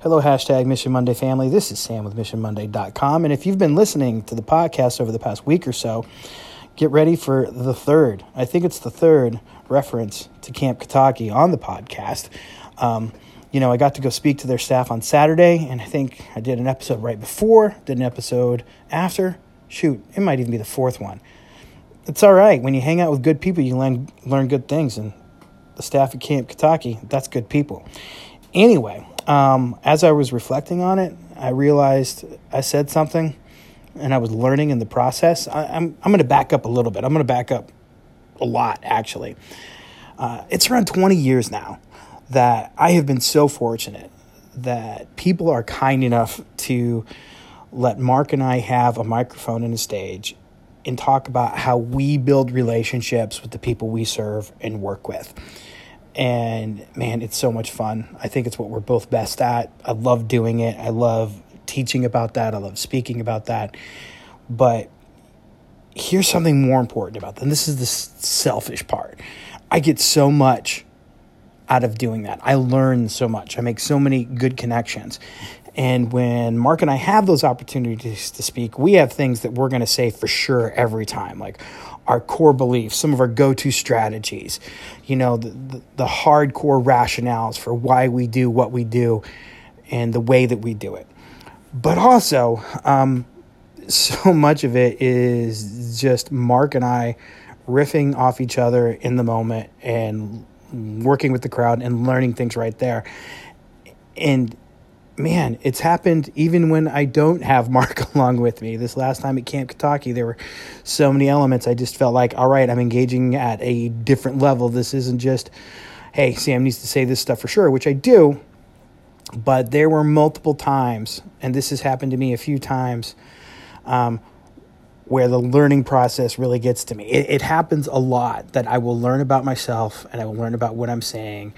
Hello, hashtag Mission Monday family. This is Sam with MissionMonday.com. And if you've been listening to the podcast over the past week or so, get ready for the third, I think it's the third reference to Camp Kitaki on the podcast. Um, you know, I got to go speak to their staff on Saturday, and I think I did an episode right before, did an episode after. Shoot, it might even be the fourth one. It's all right. When you hang out with good people, you learn, learn good things. And the staff at Camp Kitaki, that's good people. Anyway, um, as I was reflecting on it, I realized I said something and I was learning in the process. I, am I'm, I'm going to back up a little bit. I'm going to back up a lot, actually. Uh, it's around 20 years now that I have been so fortunate that people are kind enough to let Mark and I have a microphone and a stage and talk about how we build relationships with the people we serve and work with. And man, it's so much fun. I think it's what we're both best at. I love doing it. I love teaching about that. I love speaking about that. But here's something more important about them. This is the selfish part. I get so much out of doing that. I learn so much. I make so many good connections. And when Mark and I have those opportunities to speak, we have things that we're going to say for sure every time, like our core beliefs, some of our go to strategies, you know, the, the, the, hardcore rationales for why we do what we do and the way that we do it. But also, um, so much of it is just Mark and I riffing off each other in the moment and working with the crowd and learning things right there. And man, it's happened even when I don't have Mark along with me. This last time at Camp Kitaki, there were so many elements. I just felt like, all right, I'm engaging at a different level. This isn't just, hey, Sam needs to say this stuff for sure, which I do. But there were multiple times, and this has happened to me a few times, um, where the learning process really gets to me. It, it happens a lot that I will learn about myself and I will learn about what I'm saying,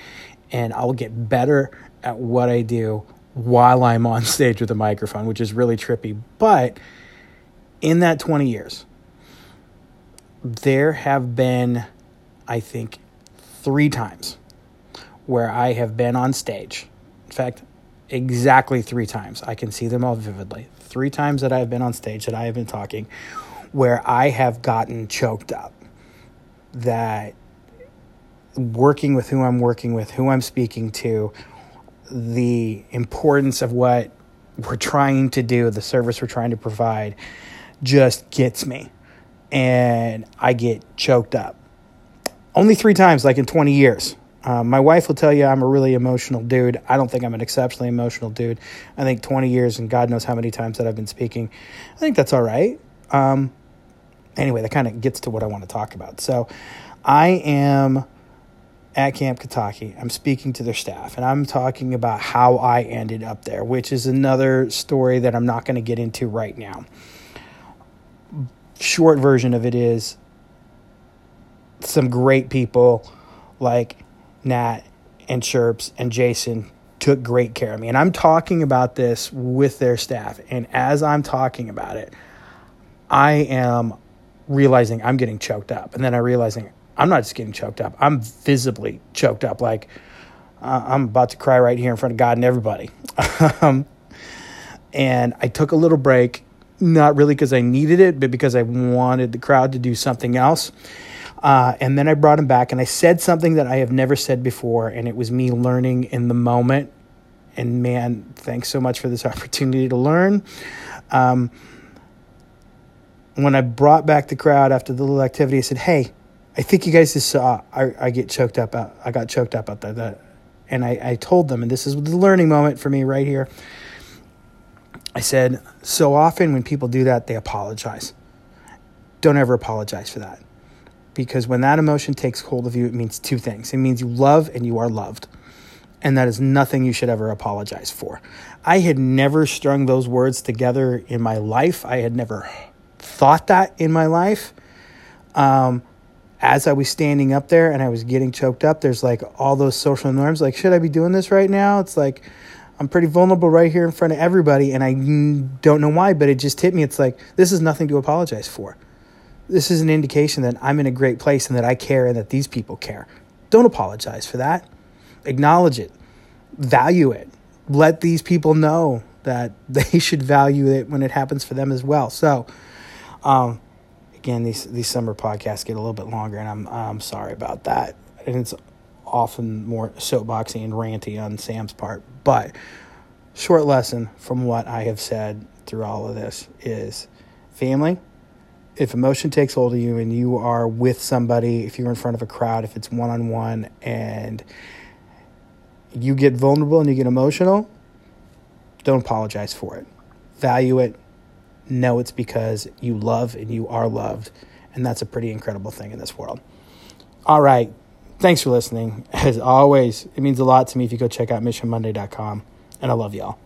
and I will get better at what I do while I'm on stage with a microphone, which is really trippy. But in that 20 years, there have been, I think, three times where I have been on stage. In fact, exactly three times. I can see them all vividly. Three times that I have been on stage that I have been talking where I have gotten choked up. That working with who I'm working with, who I'm speaking to, the importance of what we're trying to do, the service we're trying to provide, just gets me. And I get choked up. Only three times, like in 20 years. Um, my wife will tell you I'm a really emotional dude. I don't think I'm an exceptionally emotional dude. I think 20 years and God knows how many times that I've been speaking. I think that's all right. Um, anyway, that kind of gets to what I want to talk about. So I am at Camp Kitaki. I'm speaking to their staff and I'm talking about how I ended up there, which is another story that I'm not going to get into right now. Short version of it is some great people like Nat and Chirps and Jason took great care of me. And I'm talking about this with their staff. And as I'm talking about it, I am realizing I'm getting choked up. And then I'm realizing I'm not just getting choked up. I'm visibly choked up. Like uh, I'm about to cry right here in front of God and everybody. um, and I took a little break, not really because I needed it, but because I wanted the crowd to do something else. Uh, and then I brought him back and I said something that I have never said before, and it was me learning in the moment. And man, thanks so much for this opportunity to learn. Um, when I brought back the crowd after the little activity, I said, Hey, I think you guys just saw I, I get choked up out, I got choked up out there that and I, I told them and this is the learning moment for me right here. I said, so often when people do that, they apologize. Don't ever apologize for that. Because when that emotion takes hold of you, it means two things. It means you love and you are loved. And that is nothing you should ever apologize for. I had never strung those words together in my life. I had never thought that in my life. Um, as I was standing up there and I was getting choked up, there's like all those social norms. Like, should I be doing this right now? It's like I'm pretty vulnerable right here in front of everybody, and I don't know why, but it just hit me. It's like this is nothing to apologize for. This is an indication that I'm in a great place and that I care and that these people care. Don't apologize for that. Acknowledge it, value it, let these people know that they should value it when it happens for them as well. So, um, again, these these summer podcasts get a little bit longer, and I'm I'm sorry about that. And it's often more soapboxy and ranty on Sam's part, but short lesson from what I have said through all of this is family. If emotion takes hold of you and you are with somebody, if you're in front of a crowd, if it's one on one, and you get vulnerable and you get emotional, don't apologize for it. Value it. Know it's because you love and you are loved. And that's a pretty incredible thing in this world. All right. Thanks for listening. As always, it means a lot to me if you go check out missionmonday.com. And I love y'all.